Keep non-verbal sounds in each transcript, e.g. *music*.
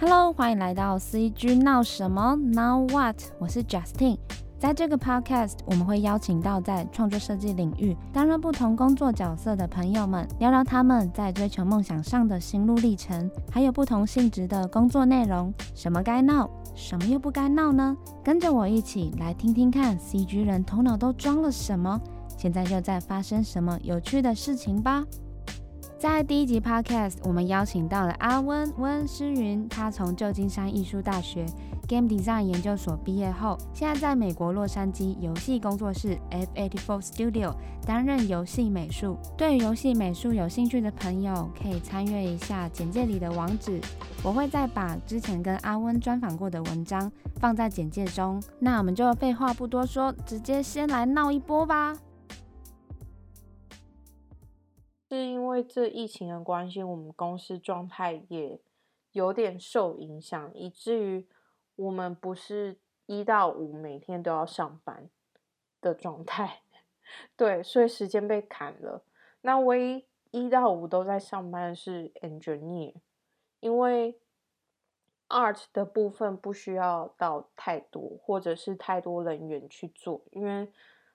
Hello，欢迎来到 CG 闹什么？Now what？我是 Justin，。在这个 Podcast，我们会邀请到在创作设计领域担任不同工作角色的朋友们，聊聊他们在追求梦想上的心路历程，还有不同性质的工作内容。什么该闹，什么又不该闹呢？跟着我一起来听听看，CG 人头脑都装了什么？现在又在发生什么有趣的事情吧？在第一集 Podcast，我们邀请到了阿温温诗云，他从旧金山艺术大学 Game Design 研究所毕业后，现在在美国洛杉矶游戏工作室 F84 Studio 担任游戏美术。对于游戏美术有兴趣的朋友，可以参阅一下简介里的网址，我会再把之前跟阿温专访过的文章放在简介中。那我们就废话不多说，直接先来闹一波吧。是因为这疫情的关系，我们公司状态也有点受影响，以至于我们不是一到五每天都要上班的状态。*laughs* 对，所以时间被砍了。那唯一一到五都在上班的是 engineer，因为 art 的部分不需要到太多，或者是太多人员去做，因为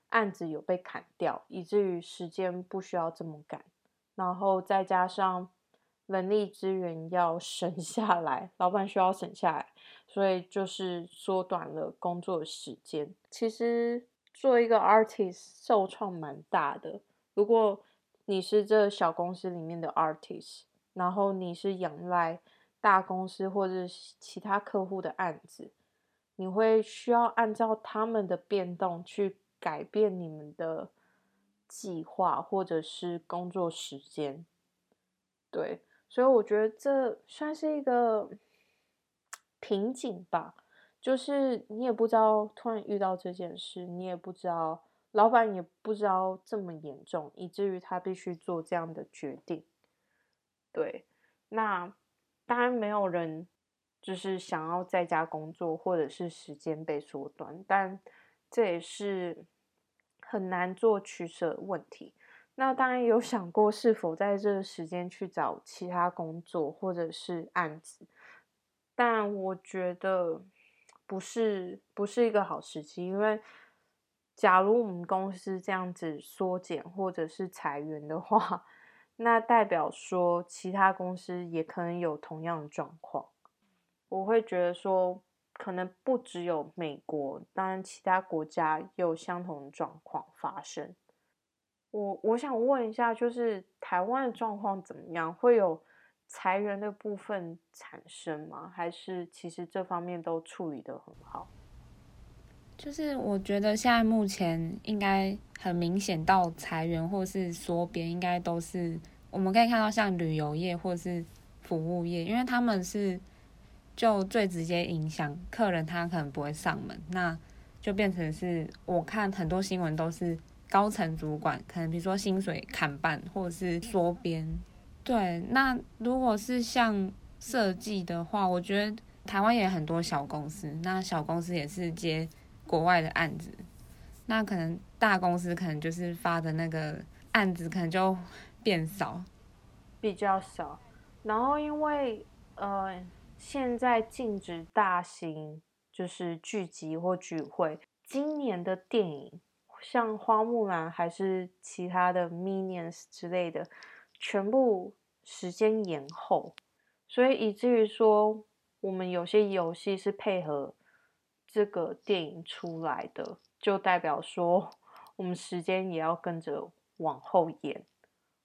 案子有被砍掉，以至于时间不需要这么赶。然后再加上人力资源要省下来，老板需要省下来，所以就是缩短了工作时间。其实做一个 artist 受创蛮大的。如果你是这小公司里面的 artist，然后你是仰赖大公司或者其他客户的案子，你会需要按照他们的变动去改变你们的。计划或者是工作时间，对，所以我觉得这算是一个瓶颈吧。就是你也不知道突然遇到这件事，你也不知道老板也不知道这么严重，以至于他必须做这样的决定。对，那当然没有人就是想要在家工作，或者是时间被缩短，但这也是。很难做取舍问题。那当然有想过是否在这个时间去找其他工作或者是案子，但我觉得不是不是一个好时机，因为假如我们公司这样子缩减或者是裁员的话，那代表说其他公司也可能有同样的状况。我会觉得说。可能不只有美国，当然其他国家也有相同的状况发生。我我想问一下，就是台湾的状况怎么样？会有裁员的部分产生吗？还是其实这方面都处理得很好？就是我觉得现在目前应该很明显到裁员或是缩编，应该都是我们可以看到像旅游业或是服务业，因为他们是。就最直接影响客人，他可能不会上门，那就变成是我看很多新闻都是高层主管可能比如说薪水砍半或者是缩编。对，那如果是像设计的话，我觉得台湾也很多小公司，那小公司也是接国外的案子，那可能大公司可能就是发的那个案子可能就变少，比较少，然后因为呃。现在禁止大型就是聚集或聚会。今年的电影像《花木兰》还是其他的《Minions》之类的，全部时间延后，所以以至于说我们有些游戏是配合这个电影出来的，就代表说我们时间也要跟着往后延，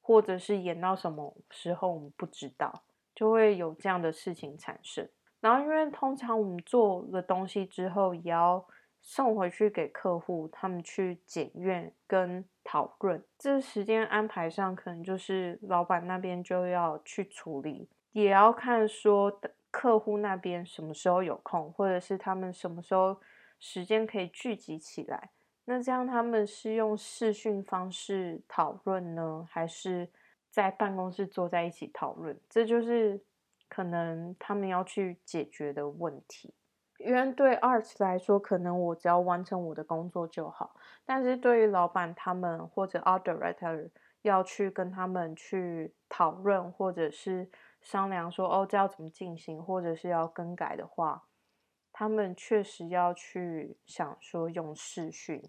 或者是延到什么时候我们不知道。就会有这样的事情产生，然后因为通常我们做了东西之后，也要送回去给客户，他们去检验跟讨论。这时间安排上，可能就是老板那边就要去处理，也要看说客户那边什么时候有空，或者是他们什么时候时间可以聚集起来。那这样他们是用视讯方式讨论呢，还是？在办公室坐在一起讨论，这就是可能他们要去解决的问题。因为对 Art 来说，可能我只要完成我的工作就好，但是对于老板他们或者 Art Director 要去跟他们去讨论，或者是商量说哦，这要怎么进行，或者是要更改的话，他们确实要去想说用视讯，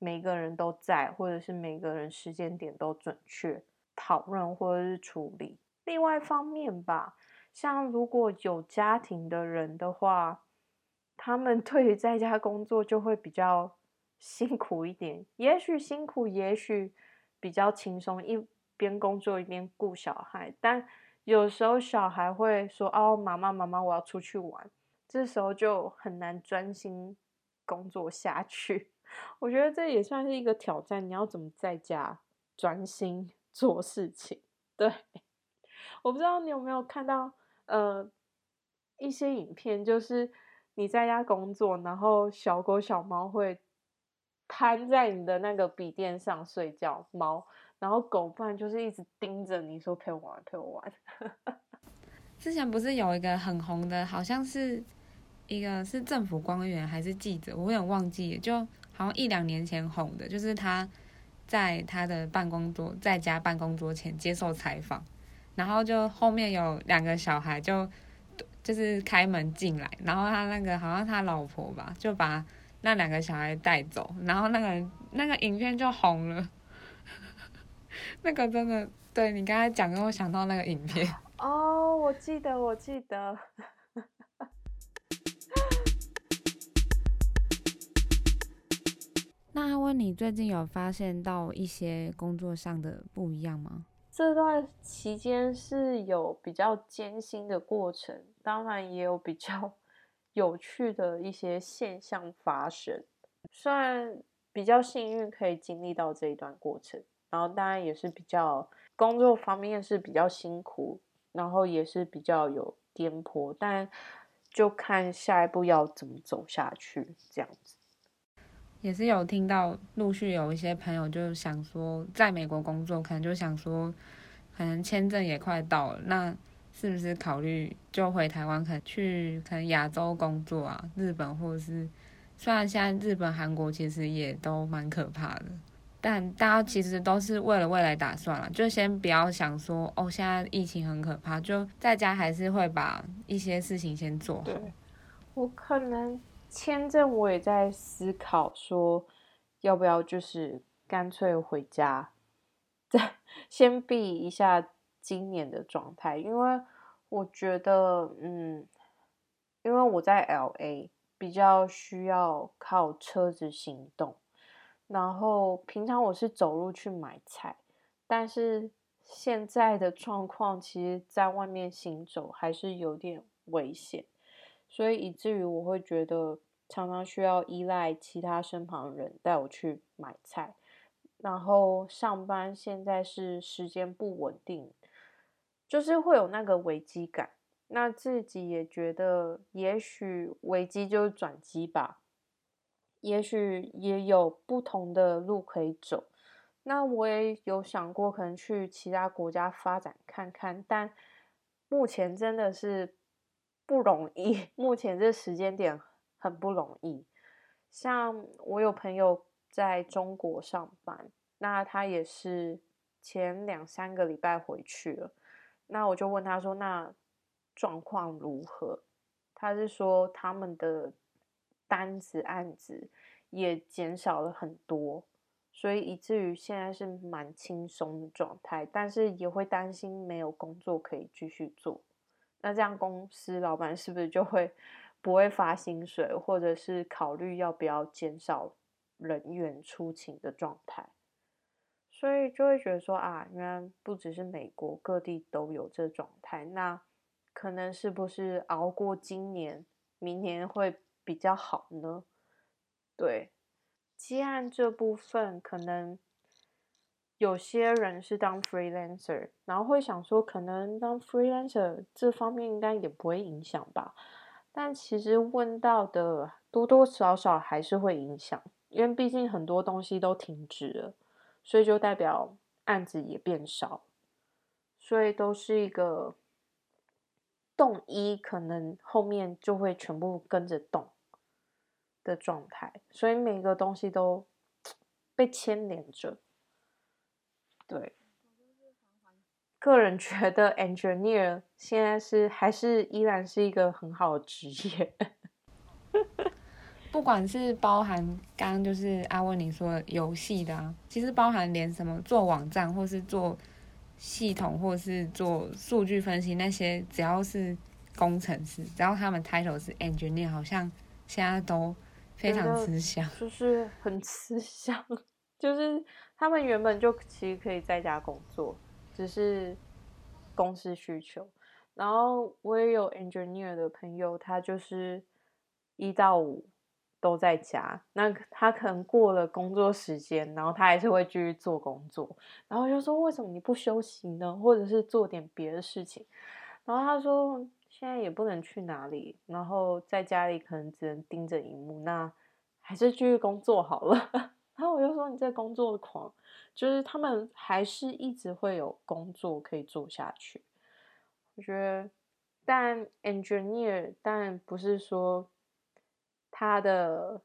每个人都在，或者是每个人时间点都准确讨论或者是处理。另外一方面吧，像如果有家庭的人的话，他们 *laughs* 对于在家工作就会比较辛苦一点。也许辛苦，也许比较轻松，一边工作一边顾小孩。但有时候小孩会说：“哦，妈妈，妈妈，我要出去玩。”这时候就很难专心工作下去。*laughs* 我觉得这也算是一个挑战。你要怎么在家专心做事情？对，我不知道你有没有看到呃一些影片，就是。你在家工作，然后小狗小猫会瘫在你的那个笔垫上睡觉，猫，然后狗不然就是一直盯着你说陪我玩，陪我玩。*laughs* 之前不是有一个很红的，好像是一个是政府官员还是记者，我有点忘记，就好像一两年前红的，就是他在他的办公桌，在家办公桌前接受采访，然后就后面有两个小孩就。就是开门进来，然后他那个好像他老婆吧，就把那两个小孩带走，然后那个那个影片就红了。*laughs* 那个真的，对你刚才讲，让我想到那个影片。哦，我记得，我记得。那问你最近有发现到一些工作上的不一样吗？这段期间是有比较艰辛的过程，当然也有比较 *laughs* 有趣的一些现象发生。虽然比较幸运可以经历到这一段过程，然后当然也是比较工作方面是比较辛苦，然后也是比较有颠簸，但就看下一步要怎么走下去这样子。也是有听到，陆续有一些朋友就想说，在美国工作，可能就想说，可能签证也快到了，那是不是考虑就回台湾，可能去可能亚洲工作啊，日本或者是，虽然现在日本、韩国其实也都蛮可怕的，但大家其实都是为了未来打算了，就先不要想说，哦，现在疫情很可怕，就在家还是会把一些事情先做好。我可能。签证我也在思考，说要不要就是干脆回家，再先避一下今年的状态，因为我觉得，嗯，因为我在 LA 比较需要靠车子行动，然后平常我是走路去买菜，但是现在的状况，其实在外面行走还是有点危险。所以以至于我会觉得常常需要依赖其他身旁人带我去买菜，然后上班现在是时间不稳定，就是会有那个危机感。那自己也觉得，也许危机就是转机吧，也许也有不同的路可以走。那我也有想过，可能去其他国家发展看看，但目前真的是。不容易，*laughs* 目前这时间点很不容易。像我有朋友在中国上班，那他也是前两三个礼拜回去了。那我就问他说：“那状况如何？”他是说他们的单子案子也减少了很多，所以以至于现在是蛮轻松的状态，但是也会担心没有工作可以继续做。那这样公司老板是不是就会不会发薪水，或者是考虑要不要减少人员出勤的状态？所以就会觉得说啊，原来不只是美国各地都有这状态，那可能是不是熬过今年，明年会比较好呢？对，接案这部分可能。有些人是当 freelancer，然后会想说，可能当 freelancer 这方面应该也不会影响吧。但其实问到的多多少少还是会影响，因为毕竟很多东西都停止了，所以就代表案子也变少，所以都是一个动一，可能后面就会全部跟着动的状态，所以每个东西都 *tsk* 被牵连着。对，个人觉得 engineer 现在是还是依然是一个很好的职业。*laughs* 不管是包含刚刚就是阿温你说游戏的啊，其实包含连什么做网站或是做系统或是做数据分析那些，只要是工程师，只要他们 title 是 engineer，好像现在都非常吃香，就是很吃香，就是他们原本就其实可以在家工作，只是公司需求。然后我也有 engineer 的朋友，他就是一到五。都在家，那他可能过了工作时间，然后他还是会继续做工作，然后就说，为什么你不休息呢？或者是做点别的事情？然后他说现在也不能去哪里，然后在家里可能只能盯着荧幕，那还是继续工作好了。然后我就说你这工作狂，就是他们还是一直会有工作可以做下去。我觉得，但 engineer 但不是说。他的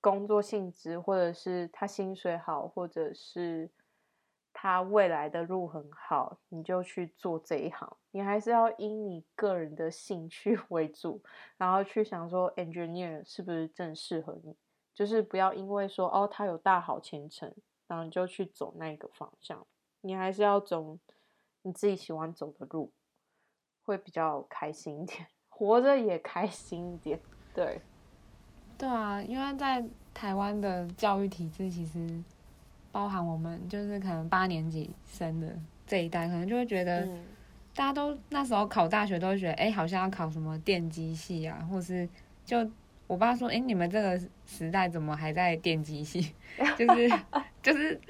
工作性质，或者是他薪水好，或者是他未来的路很好，你就去做这一行。你还是要以你个人的兴趣 *laughs* 为主，然后去想说，engineer 是不是正适合你？就是不要因为说哦，他有大好前程，然后你就去走那个方向。你还是要走你自己喜欢走的路，会比较开心一点，*laughs* 活着也开心一点。对。对啊，因为在台湾的教育体制，其实包含我们就是可能八年级生的这一代，可能就会觉得，大家都那时候考大学都会觉得，哎，好像要考什么电机系啊，或是就我爸说，哎，你们这个时代怎么还在电机系？*laughs* 就是就是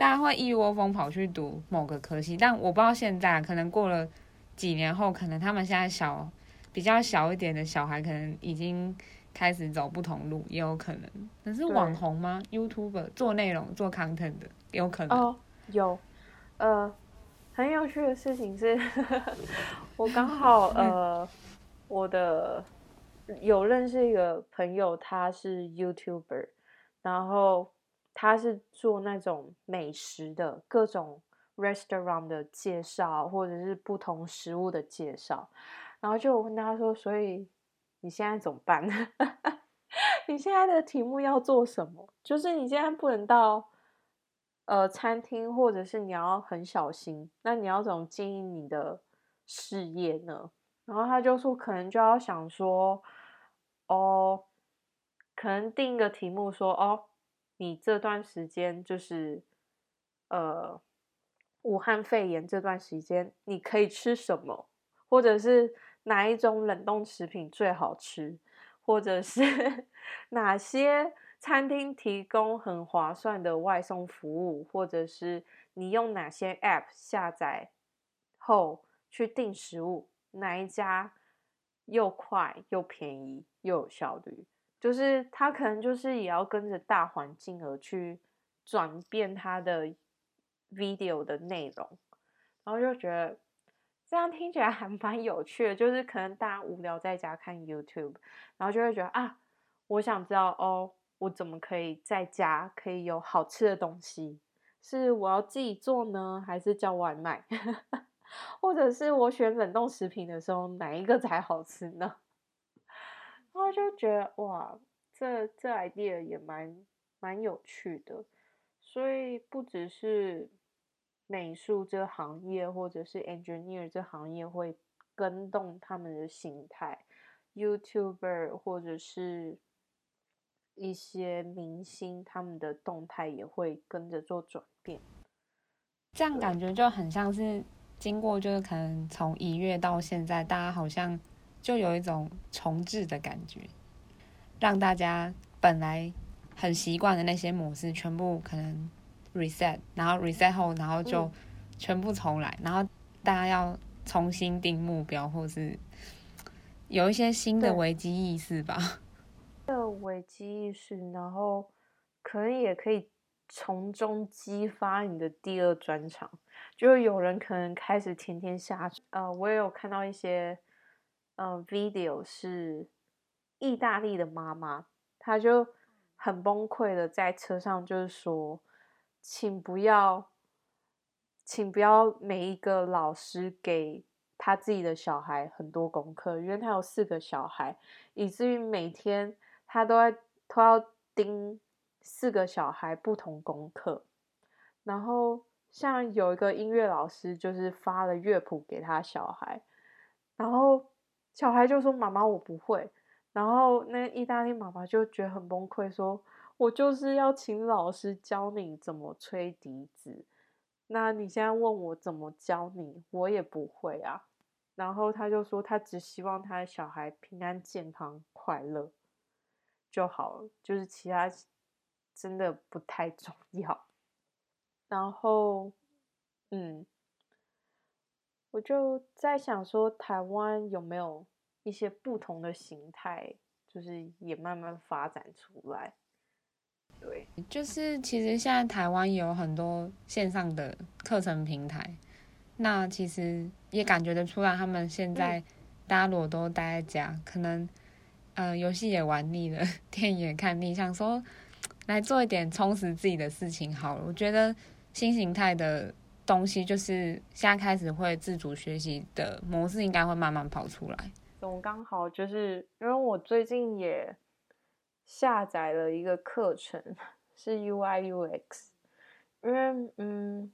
大家会一窝蜂跑去读某个科系，但我不知道现在可能过了几年后，可能他们现在小比较小一点的小孩，可能已经。开始走不同路也有可能，可是网红吗？YouTuber 做内容做 content 的有可能哦，有，呃，很有趣的事情是，*laughs* 我刚好 *laughs* 呃，我的有认识一个朋友，他是 YouTuber，然后他是做那种美食的各种 restaurant 的介绍，或者是不同食物的介绍，然后就我问他说，所以。你现在怎么办？*laughs* 你现在的题目要做什么？就是你现在不能到呃餐厅，或者是你要很小心。那你要怎么经营你的事业呢？然后他就说，可能就要想说，哦，可能定一个题目说，哦，你这段时间就是呃武汉肺炎这段时间，你可以吃什么，或者是。哪一种冷冻食品最好吃，或者是 *laughs* 哪些餐厅提供很划算的外送服务，或者是你用哪些 App 下载后去订食物，哪一家又快又便宜又有效率？就是他可能就是也要跟着大环境而去转变他的 video 的内容，然后就觉得。这样听起来还蛮有趣的，就是可能大家无聊在家看 YouTube，然后就会觉得啊，我想知道哦，我怎么可以在家可以有好吃的东西？是我要自己做呢，还是叫外卖？或者是我选冷冻食品的时候，哪一个才好吃呢？*laughs* 然后就觉得哇，这这 idea 也蛮蛮有趣的，所以不只是。美术这行业，或者是 engineer 这行业会跟动他们的心态，YouTuber 或者是一些明星，他们的动态也会跟着做转变。这样感觉就很像是经过，就是可能从一月到现在，大家好像就有一种重置的感觉，让大家本来很习惯的那些模式，全部可能。reset，然后 reset 后，然后就全部重来，嗯、然后大家要重新定目标，或是有一些新的危机意识吧。*laughs* 的危机意识，然后可能也可以从中激发你的第二专长。就有人可能开始天天下，呃，我也有看到一些呃 video 是意大利的妈妈，她就很崩溃的在车上，就是说。请不要请不要每一个老师给他自己的小孩很多功课，因为他有四个小孩，以至于每天他都在都要盯四个小孩不同功课。然后像有一个音乐老师，就是发了乐谱给他小孩，然后小孩就说：“妈妈，我不会。”然后那意大利妈妈就觉得很崩溃，说：“我就是要请老师教你怎么吹笛子，那你现在问我怎么教你，我也不会啊。”然后他就说：“他只希望他的小孩平安、健康、快乐就好了，就是其他真的不太重要。”然后，嗯，我就在想说，台湾有没有？一些不同的形态，就是也慢慢发展出来。对，就是其实现在台湾有很多线上的课程平台，那其实也感觉得出来，他们现在大家如果都待在家，可能呃游戏也玩腻了，*laughs* 电影也看腻，想说来做一点充实自己的事情好了。我觉得新形态的东西，就是现在开始会自主学习的模式，应该会慢慢跑出来。总刚好就是因为我最近也下载了一个课程，*laughs* 是 UI UX，因为嗯，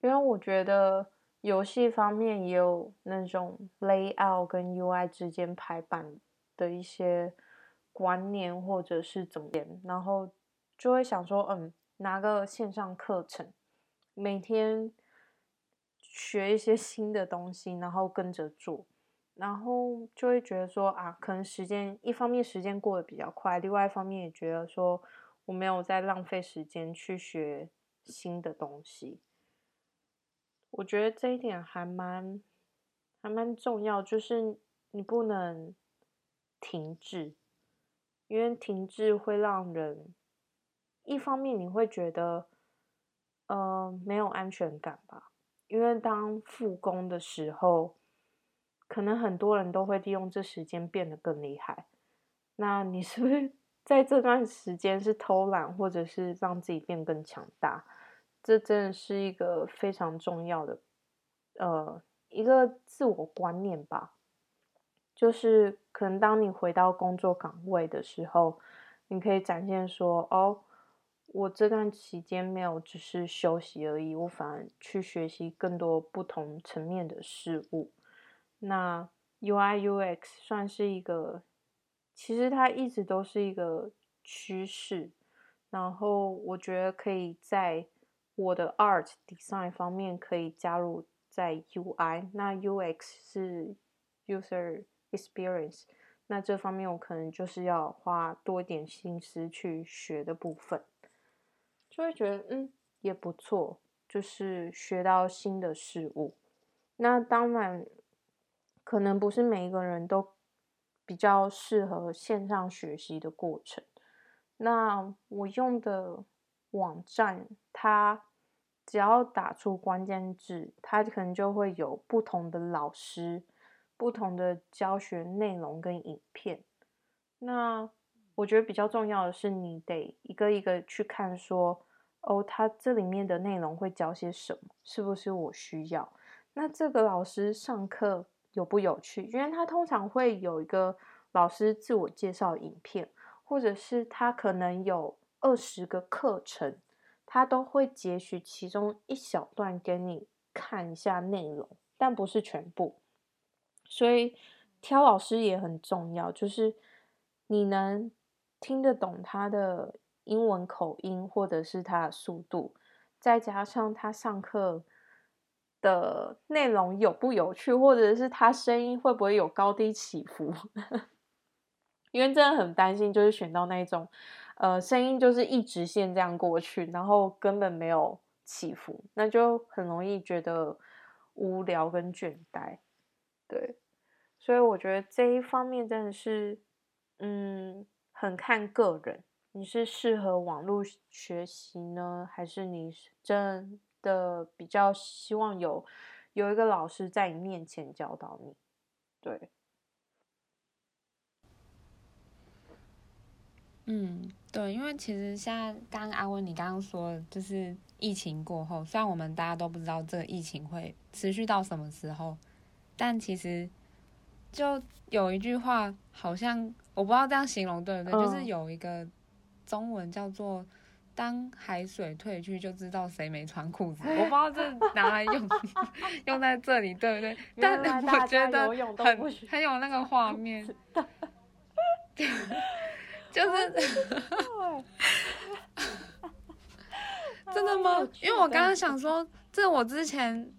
因为我觉得游戏方面也有那种 layout 跟 UI 之间排版的一些观念或者是怎么，然后就会想说，嗯，拿个线上课程，每天学一些新的东西，然后跟着做。然后就会觉得说啊，可能时间一方面时间过得比较快，另外一方面也觉得说我没有在浪费时间去学新的东西。我觉得这一点还蛮还蛮重要，就是你不能停滞，因为停滞会让人一方面你会觉得呃没有安全感吧，因为当复工的时候。可能很多人都会利用这时间变得更厉害。那你是不是在这段时间是偷懒，或者是让自己变更强大？这真的是一个非常重要的，呃，一个自我观念吧。就是可能当你回到工作岗位的时候，你可以展现说：“哦，我这段期间没有只是休息而已，我反而去学习更多不同层面的事物。”那 UI UX 算是一个，其实它一直都是一个趋势。然后我觉得可以在我的 Art Design 方面可以加入在 UI，那 UX 是 User Experience，那这方面我可能就是要花多一点心思去学的部分，就会觉得嗯也不错，就是学到新的事物。那当然。可能不是每一个人都比较适合线上学习的过程。那我用的网站，它只要打出关键字，它可能就会有不同的老师、不同的教学内容跟影片。那我觉得比较重要的是，你得一个一个去看，说哦，它这里面的内容会教些什么，是不是我需要？那这个老师上课。有不有趣？因为他通常会有一个老师自我介绍影片，或者是他可能有二十个课程，他都会截取其中一小段给你看一下内容，但不是全部。所以挑老师也很重要，就是你能听得懂他的英文口音，或者是他的速度，再加上他上课。的内容有不有趣，或者是他声音会不会有高低起伏？*laughs* 因为真的很担心，就是选到那种，呃，声音就是一直线这样过去，然后根本没有起伏，那就很容易觉得无聊跟倦怠。对，所以我觉得这一方面真的是，嗯，很看个人，你是适合网络学习呢，还是你真的比较希望有有一个老师在你面前教导你，对，嗯，对，因为其实像刚刚阿温你刚刚说，就是疫情过后，虽然我们大家都不知道这个疫情会持续到什么时候，但其实就有一句话，好像我不知道这样形容对不对，嗯、就是有一个中文叫做“当海水退去，就知道谁没穿裤子”，我不知道这拿来用 *laughs* 用在这里对不对？但我觉得很很有那个画面，*laughs* *laughs* 就是。真的吗？因为我刚刚想说，这我之前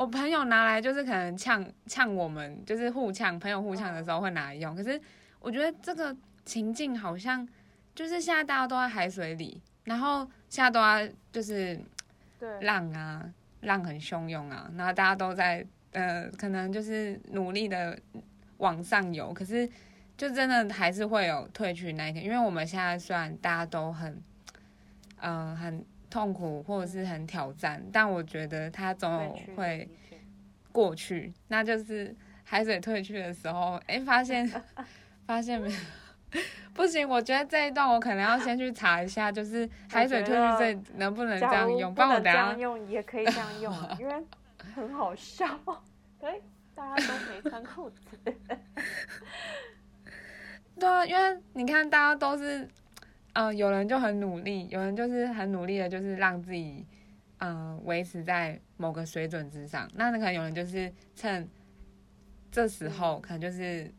我朋友拿来就是可能呛呛我们，就是互呛，朋友互呛的时候会拿来用。可是我觉得这个情境好像就是现在大家都在海水里，然后现在都在就是浪啊，浪很汹涌啊，然后大家都在呃，可能就是努力的往上游，可是就真的还是会有退去那一天，因为我们现在虽然大家都很嗯、呃、很。痛苦或者是很挑战，但我觉得它总有会过去。那就是海水退去的时候，哎、欸，发现 *laughs* 发现没有，不行。我觉得这一段我可能要先去查一下，就是海水退去这能不能这样用？不然我等下用也可以这样用，*laughs* 因为很好笑。*laughs* 对，大家都没穿裤子。对啊，因为你看，大家都是。嗯、呃，有人就很努力，有人就是很努力的，就是让自己，嗯、呃，维持在某个水准之上。那可能有人就是趁这时候，可能就是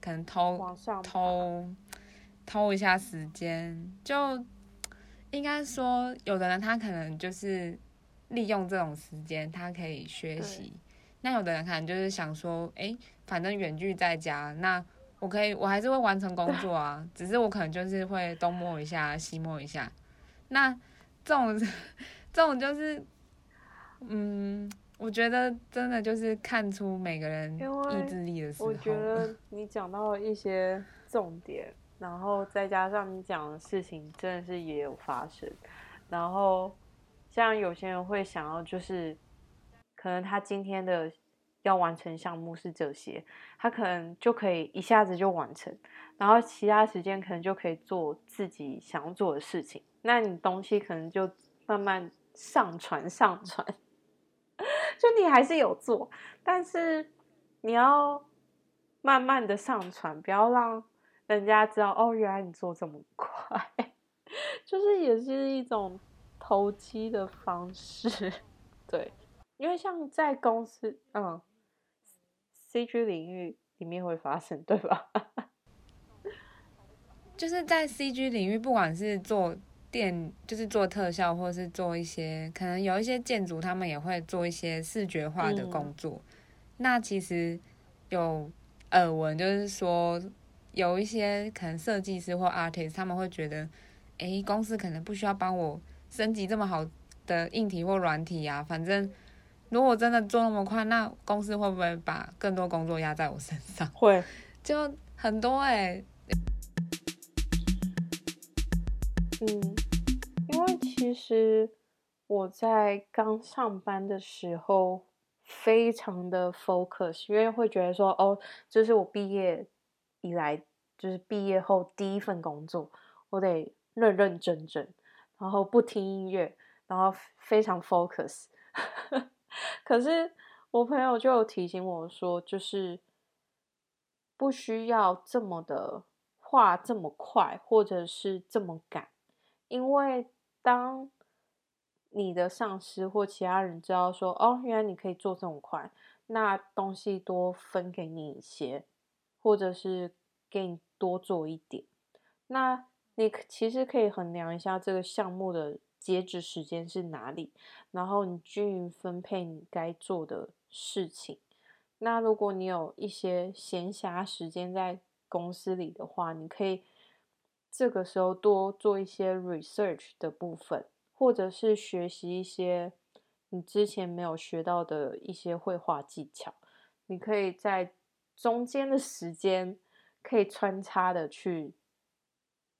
可能偷偷偷一下时间，就应该说，有的人他可能就是利用这种时间，他可以学习。那有的人可能就是想说，哎，反正远距在家，那。我可以，我还是会完成工作啊，*laughs* 只是我可能就是会东摸一下，西摸一下。那这种，这种就是，嗯，我觉得真的就是看出每个人意志力的时候。我觉得 *laughs* 你讲到了一些重点，然后再加上你讲的事情真的是也有发生。然后像有些人会想要，就是可能他今天的。要完成项目是这些，他可能就可以一下子就完成，然后其他时间可能就可以做自己想要做的事情。那你东西可能就慢慢上传上传，*laughs* 就你还是有做，但是你要慢慢的上传，不要让人家知道哦，原来你做这么快，*laughs* 就是也是一种投机的方式，*laughs* 对，因为像在公司，嗯。CG 领域里面会发生，对吧？*laughs* 就是在 CG 领域，不管是做电，就是做特效，或者是做一些可能有一些建筑，他们也会做一些视觉化的工作。嗯、那其实有耳闻，就是说有一些可能设计师或 artist，他们会觉得，哎、欸，公司可能不需要帮我升级这么好的硬体或软体啊，反正。如果真的做那么快，那公司会不会把更多工作压在我身上？会，就很多哎、欸。嗯，因为其实我在刚上班的时候非常的 focus，因为会觉得说，哦，这是我毕业以来，就是毕业后第一份工作，我得认认真真，然后不听音乐，然后非常 focus。可是我朋友就有提醒我说，就是不需要这么的画这么快，或者是这么赶，因为当你的上司或其他人知道说，哦，原来你可以做这么快，那东西多分给你一些，或者是给你多做一点，那你其实可以衡量一下这个项目的。截止时间是哪里？然后你均匀分配你该做的事情。那如果你有一些闲暇时间在公司里的话，你可以这个时候多做一些 research 的部分，或者是学习一些你之前没有学到的一些绘画技巧。你可以在中间的时间可以穿插的去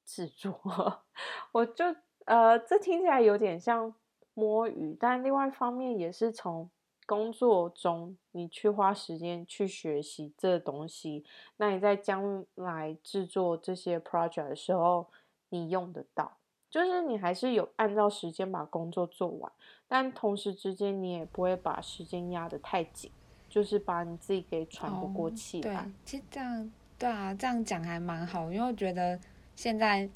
制作。*laughs* 我就。呃，这听起来有点像摸鱼，但另外一方面也是从工作中你去花时间去学习这东西，那你在将来制作这些 project 的时候，你用得到。就是你还是有按照时间把工作做完，但同时之间你也不会把时间压得太紧，就是把你自己给喘不过气来。哦，对，其实这样，对啊，这样讲还蛮好，因为我觉得现在，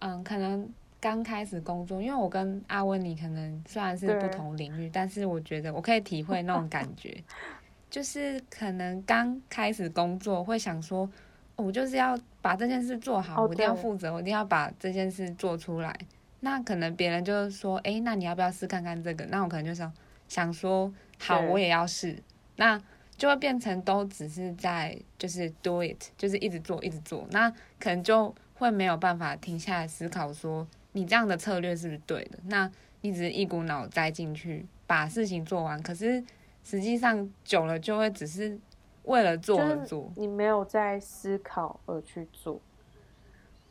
嗯，可能刚开始工作，因为我跟阿温你可能虽然是不同领域，但是我觉得我可以体会那种感觉，*laughs* 就是可能刚开始工作会想说。我就是要把这件事做好，我一定要负责，我一定要把这件事做出来。那可能别人就是说，哎，那你要不要试看看这个？那我可能就想想说，好，我也要试。那就会变成都只是在就是 do it，就是一直做，一直做。那可能就会没有办法停下来思考说，你这样的策略是不是对的？那你只是一股脑栽进去把事情做完，可是实际上久了就会只是。为了做而做，你没有在思考而去做，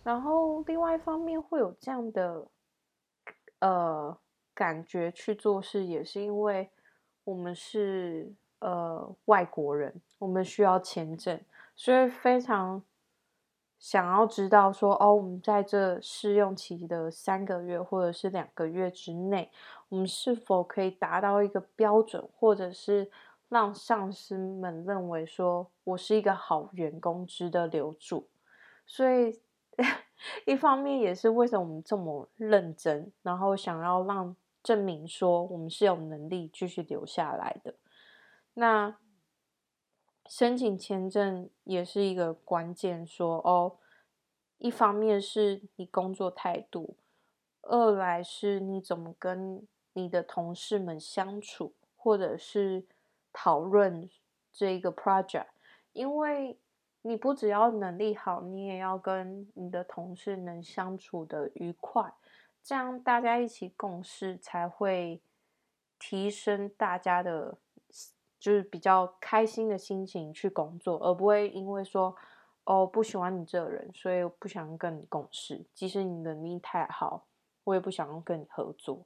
然后另外一方面会有这样的呃感觉去做事，也是因为我们是呃外国人，我们需要签证，所以非常想要知道说哦，我们在这试用期的三个月或者是两个月之内，我们是否可以达到一个标准，或者是。让上司们认为说我是一个好员工，值得留住，所以 *laughs* 一方面也是为什么我们这么认真，然后想要让证明说我们是有能力继续留下来的。那申请签证也是一个关键说，哦，一方面是你工作态度，二来是你怎么跟你的同事们相处，或者是。讨论这个 project，因为你不只要能力好，你也要跟你的同事能相处的愉快，这样大家一起共事才会提升大家的，就是比较开心的心情去工作，而不会因为说哦不喜欢你这个人，所以我不想跟你共事，即使你能力太好，我也不想跟你合作，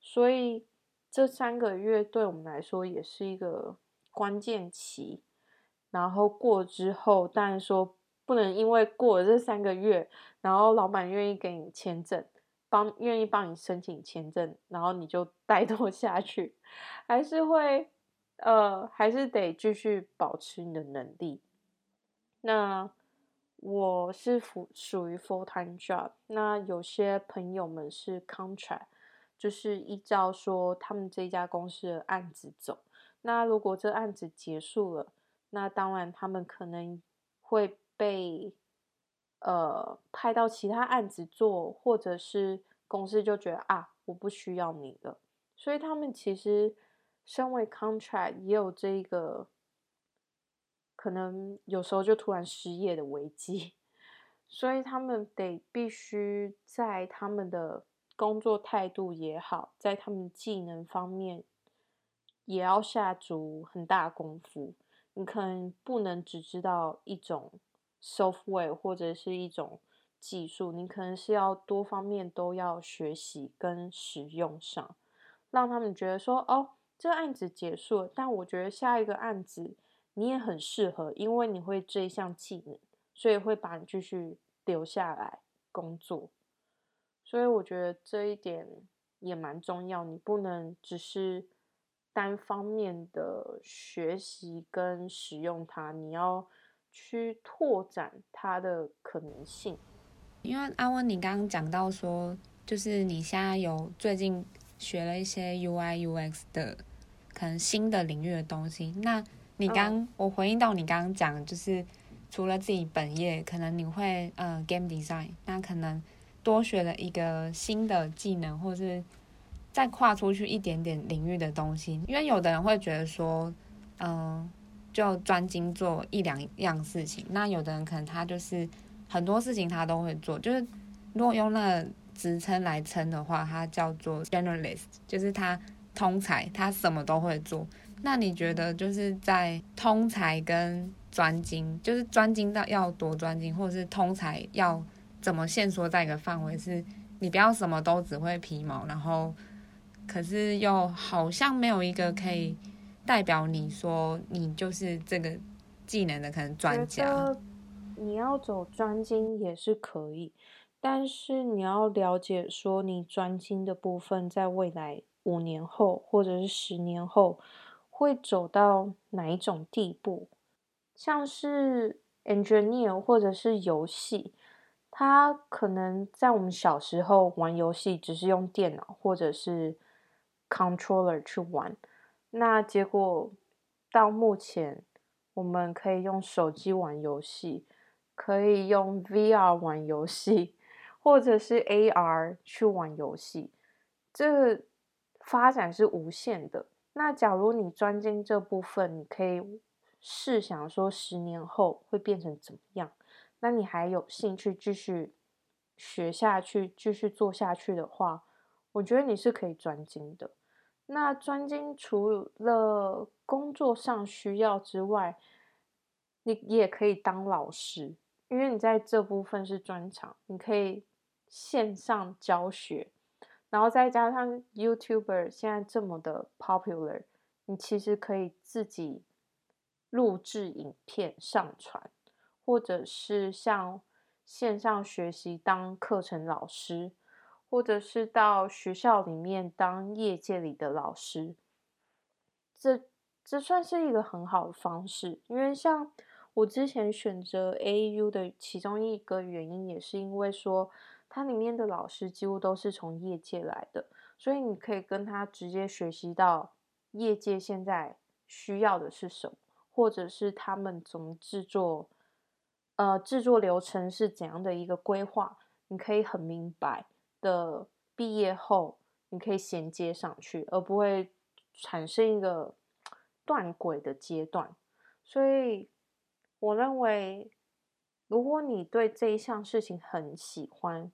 所以。这三个月对我们来说也是一个关键期，然后过之后，当然说不能因为过了这三个月，然后老板愿意给你签证，帮愿意帮你申请签证，然后你就 *laughs* 怠惰下去，还是会呃，还是得继续保持你的能力。那我是属属于 full time job，那有些朋友们是 contract。就是依照说他们这家公司的案子走，那如果这案子结束了，那当然他们可能会被呃派到其他案子做，或者是公司就觉得啊，我不需要你了，所以他们其实身为 contract 也有这个可能有时候就突然失业的危机，*laughs* 所以他们得必须在他们的。工作态度也好，在他们技能方面也要下足很大功夫。你可能不能只知道一种 software 或者是一种技术，你可能是要多方面都要学习跟使用上，让他们觉得说，哦，这个案子结束了，但我觉得下一个案子你也很适合，因为你会这一项技能，所以会把你继续留下来工作。所以我觉得这一点也蛮重要，你不能只是单方面的学习跟使用它，你要去拓展它的可能性。因为阿温，你刚刚讲到说，就是你现在有最近学了一些 UI UX 的可能新的领域的东西。那你刚、嗯、我回应到你刚刚讲，就是除了自己本业，可能你会呃 game design，那可能。多学了一个新的技能，或是再跨出去一点点领域的东西。因为有的人会觉得说，嗯、呃，就专精做一两样事情。那有的人可能他就是很多事情他都会做。就是如果用那个职称来称的话，它叫做 generalist，就是它通才，它什么都会做。那你觉得就是在通才跟专精，就是专精到要多专精，或者是通才要？怎么限缩在一个范围？是你不要什么都只会皮毛，然后可是又好像没有一个可以代表你说你就是这个技能的可能专家。你要走专精也是可以，但是你要了解说，你专精的部分在未来五年后或者是十年后会走到哪一种地步，像是 engineer 或者是游戏，它可能在我们小时候玩游戏只是用电脑或者是 controller 去玩，那结果到目前我们可以用手机玩游戏，可以用 VR 玩游戏。或者是 AR 去玩游戏，这发展是无限的。那假如你专精这部分，你可以试想说十年后会变成怎么样？那你还有兴趣继续学下去、继续做下去的话，我觉得你是可以专精的。那专精除了工作上需要之外，你也可以当老师，因为你在这部分是专长，你可以。线上教学，然后再加上 YouTuber 现在这么的 popular，你其实可以自己录制影片上传，或者是像线上学习当课程老师，或者是到学校里面当业界里的老师，这这算是一个很好的方式，因为像我之前选择 AAU 的其中一个原因，也是因为说。它里面的老师几乎都是从业界来的，所以你可以跟他直接学习到业界现在需要的是什么，或者是他们怎么制作，呃，制作流程是怎样的一个规划，你可以很明白的毕业后你可以衔接上去，而不会产生一个断轨的阶段。所以我认为，如果你对这一项事情很喜欢，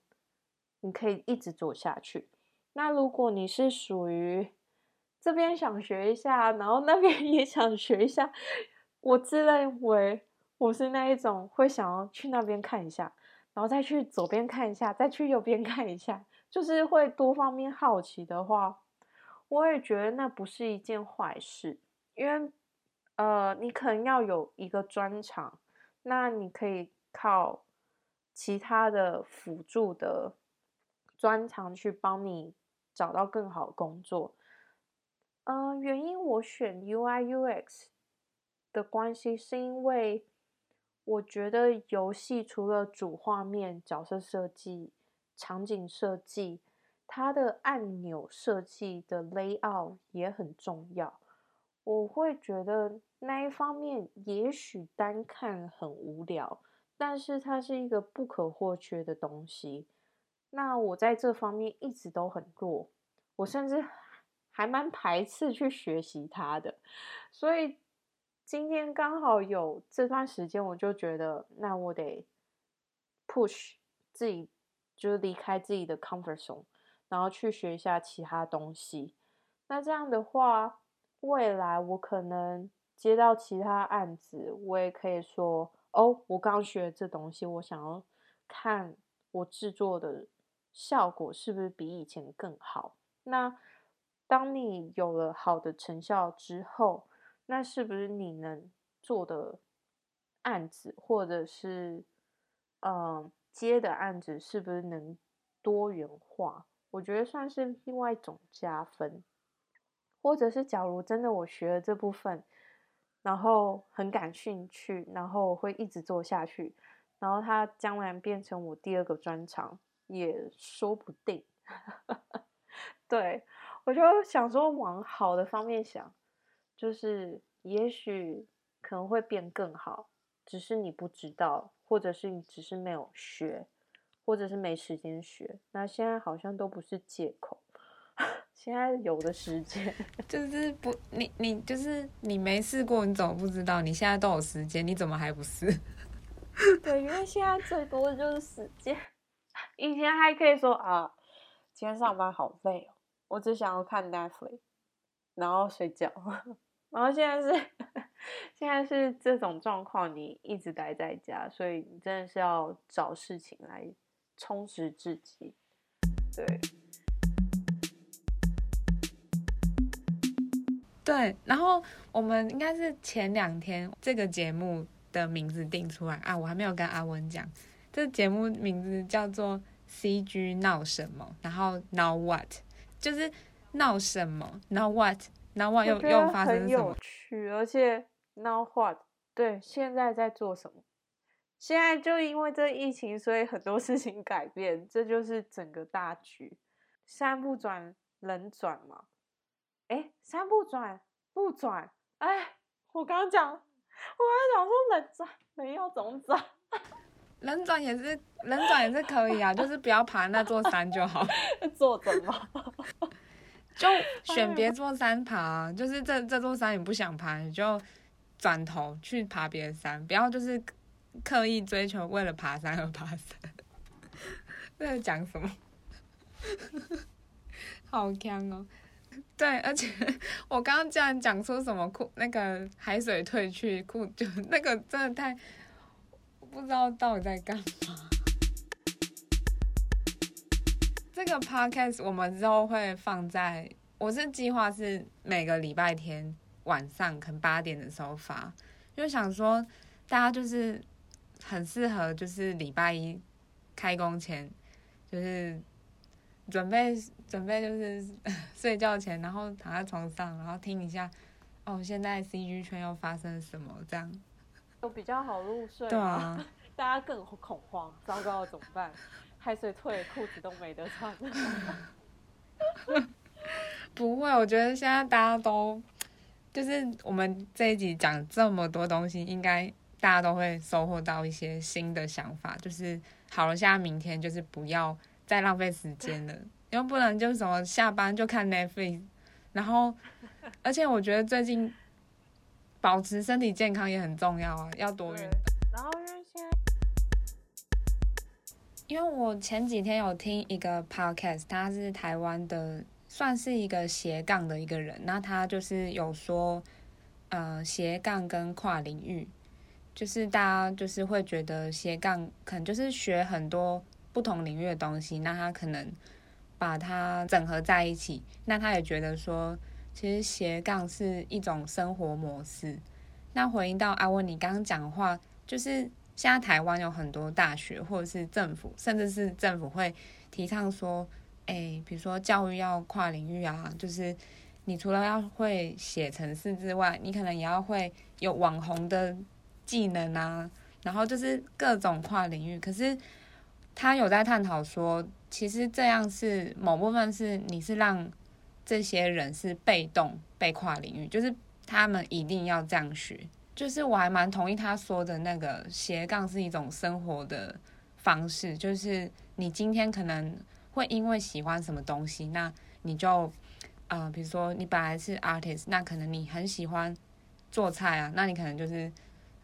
你可以一直做下去。那如果你是属于这边想学一下，然后那边 *laughs* 也想学一下，我自认为我是那一种会想要去那边看一下，然后再去左边看一下，再去右边看一下，就是会多方面好奇的话，我也觉得那不是一件坏事，因为呃，你可能要有一个专长，那你可以靠其他的辅助的。专长去帮你找到更好的工作，嗯、呃，原因我选 UI UX 的关系，是因为我觉得游戏除了主画面、角色设计、场景设计，它的按钮设计的 layout 也很重要。我会觉得那一方面也许单看很无聊，但是它是一个不可或缺的东西。那我在这方面一直都很弱，我甚至还蛮排斥去学习它的。所以今天刚好有这段时间，我就觉得，那我得 push 自己，就是离开自己的 comfort zone，然后去学一下其他东西。那这样的话，未来我可能接到其他案子，我也可以说，哦，我刚学这东西，我想要看我制作的。效果是不是比以前更好？那当你有了好的成效之后，那是不是你能做的案子，或者是嗯接的案子，是不是能多元化？我觉得算是另外一种加分。或者是假如真的我学了这部分，然后很感兴趣，然后会一直做下去，然后它将来变成我第二个专长。也说不定，*laughs* 对，我就想说往好的方面想，就是也许可能会变更好，只是你不知道，或者是你只是没有学，或者是没时间学。那现在好像都不是借口，现在有的时间 *laughs* 就是不，你你就是你没试过，你怎么不知道？你现在都有时间，你怎么还不试？*laughs* 对，因为现在最多的就是时间。以前还可以说啊，今天上班好累哦，我只想要看 Netflix，然后睡觉。*laughs* 然后现在是现在是这种状况，你一直待在家，所以你真的是要找事情来充实自己。对，对。然后我们应该是前两天这个节目的名字定出来啊，我还没有跟阿文讲。这节目名字叫做 CG 闹什么，然后 Now what，就是闹什么，Now what，Now what 又又发生什么？很有趣，而且 Now what，对，现在在做什么？现在就因为这疫情，所以很多事情改变，这就是整个大局。山不转人转嘛，哎，山不转不转，哎，我刚刚讲，我刚刚讲说人转，人要怎么转？*laughs* 能转也是，能转也是可以啊，就是不要爬那座山就好。*laughs* 坐着嘛，*laughs* 就选别座山爬，就是这这座山你不想爬，你就转头去爬别的山，不要就是刻意追求为了爬山而爬山。在讲什么？好强哦！对，而且 *laughs* 我刚刚竟然讲出什么裤那个海水退去裤，就 *laughs* 那个真的太。不知道到底在干嘛。这个 podcast 我们之后会放在，我是计划是每个礼拜天晚上可能八点的时候发，就想说大家就是很适合，就是礼拜一开工前，就是准备准备就是 *laughs* 睡觉前，然后躺在床上，然后听一下，哦，现在 CG 圈又发生什么这样。都比较好入睡，对啊，*laughs* 大家更恐慌，糟糕了怎么办？海水退，裤子都没得穿。*laughs* 不会，我觉得现在大家都就是我们这一集讲这么多东西，应该大家都会收获到一些新的想法。就是好了，现在明天就是不要再浪费时间了，*laughs* 要不能就什么下班就看 Netflix，然后而且我觉得最近。保持身体健康也很重要啊，要多运动。然后因为现在，因为我前几天有听一个 podcast，他是台湾的，算是一个斜杠的一个人。那他就是有说，呃，斜杠跟跨领域，就是大家就是会觉得斜杠可能就是学很多不同领域的东西，那他可能把它整合在一起。那他也觉得说。其实斜杠是一种生活模式。那回应到阿文，你刚刚讲话，就是现在台湾有很多大学或者是政府，甚至是政府会提倡说，哎，比如说教育要跨领域啊，就是你除了要会写程式之外，你可能也要会有网红的技能啊，然后就是各种跨领域。可是他有在探讨说，其实这样是某部分是你是让。这些人是被动被跨领域，就是他们一定要这样学。就是我还蛮同意他说的那个斜杠是一种生活的方式，就是你今天可能会因为喜欢什么东西，那你就呃，比如说你本来是 artist，那可能你很喜欢做菜啊，那你可能就是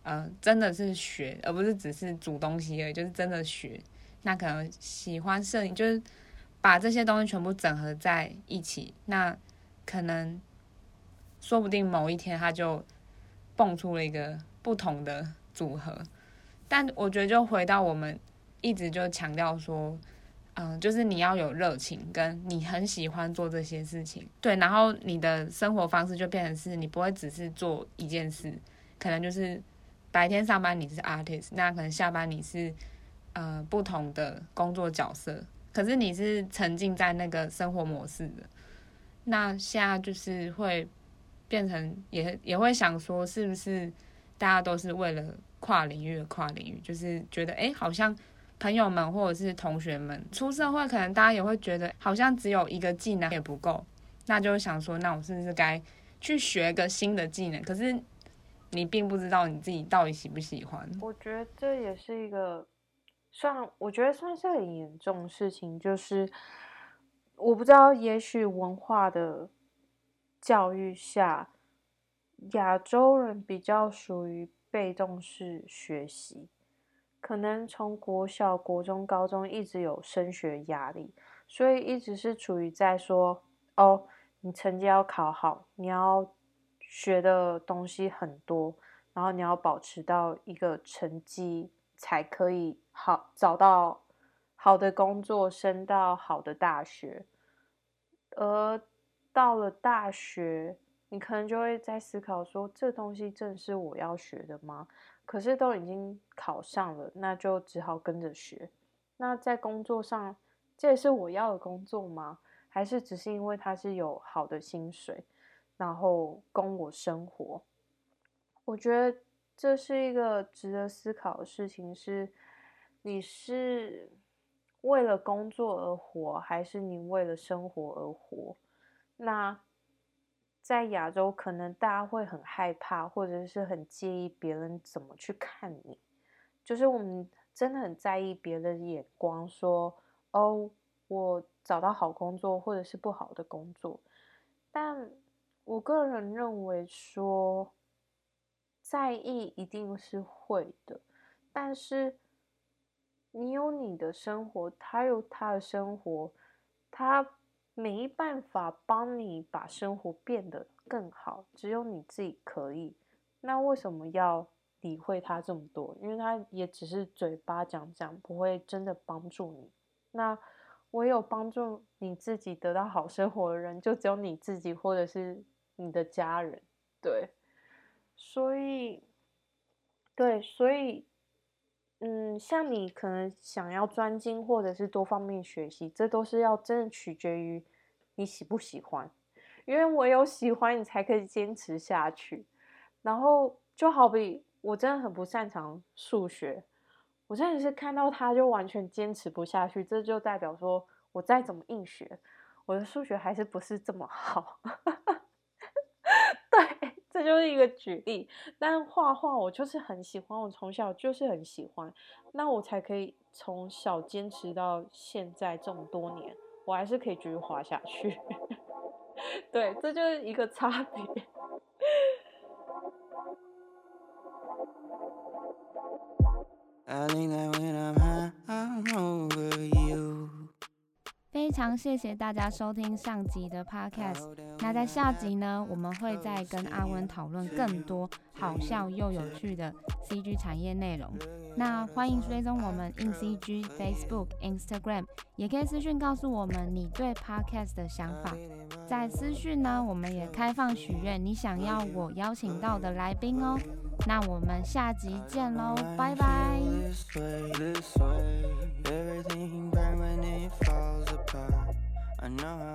呃，真的是学，而不是只是煮东西而已，就是真的学。那可能喜欢摄影，就是。把这些东西全部整合在一起，那可能说不定某一天它就蹦出了一个不同的组合。但我觉得，就回到我们一直就强调说，嗯，就是你要有热情，跟你很喜欢做这些事情，对，然后你的生活方式就变成是你不会只是做一件事，可能就是白天上班你是 artist，那可能下班你是呃不同的工作角色。可是你是沉浸在那个生活模式的，那现在就是会变成也也会想说，是不是大家都是为了跨领域的跨领域？就是觉得哎，好像朋友们或者是同学们出社会，可能大家也会觉得好像只有一个技能也不够，那就想说，那我是不是该去学个新的技能？可是你并不知道你自己到底喜不喜欢。我觉得这也是一个。算，我觉得算是很严重的事情，就是我不知道，也许文化的教育下，亚洲人比较属于被动式学习，可能从国小、国中、高中一直有升学压力，所以一直是处于在说，哦，你成绩要考好，你要学的东西很多，然后你要保持到一个成绩。才可以好找到好的工作，升到好的大学。而到了大学，你可能就会在思考说：这东西正是我要学的吗？可是都已经考上了，那就只好跟着学。那在工作上，这也是我要的工作吗？还是只是因为它是有好的薪水，然后供我生活？我觉得这是一个值得思考的事情：是你是为了工作而活，还是你为了生活而活？那在亚洲，可能大家会很害怕，或者是很介意别人怎么去看你，就是我们真的很在意别人的眼光，说哦，我找到好工作，或者是不好的工作。但我个人认为说，在意一定是会的，但是你有你的生活，他有他的生活，他。没办法帮你把生活变得更好，只有你自己可以。那为什么要理会他这么多？因为他也只是嘴巴讲讲，不会真的帮助你。那唯有帮助你自己得到好生活的人，就只有你自己或者是你的家人。对，所以，对，所以。嗯，像你可能想要专精或者是多方面学习，这都是要真的取决于你喜不喜欢。因为我有喜欢，你才可以坚持下去。然后就好比我真的很不擅长数学，我真的是看到它就完全坚持不下去，这就代表说我再怎么硬学，我的数学还是不是这么好。这就是一个举例，但画画我就是很喜欢，我从小就是很喜欢，那我才可以从小坚持到现在这么多年，我还是可以继续画下去。*laughs* 对，这就是一个差别。非常谢谢大家收听上集的 Podcast。那在下集呢，我们会再跟阿温讨论更多好笑又有趣的 CG 产业内容。那欢迎追踪我们 InCG Facebook、Instagram，也可以私讯告诉我们你对 Podcast 的想法。在私讯呢，我们也开放许愿你想要我邀请到的来宾哦。那我们下集见喽，拜拜。know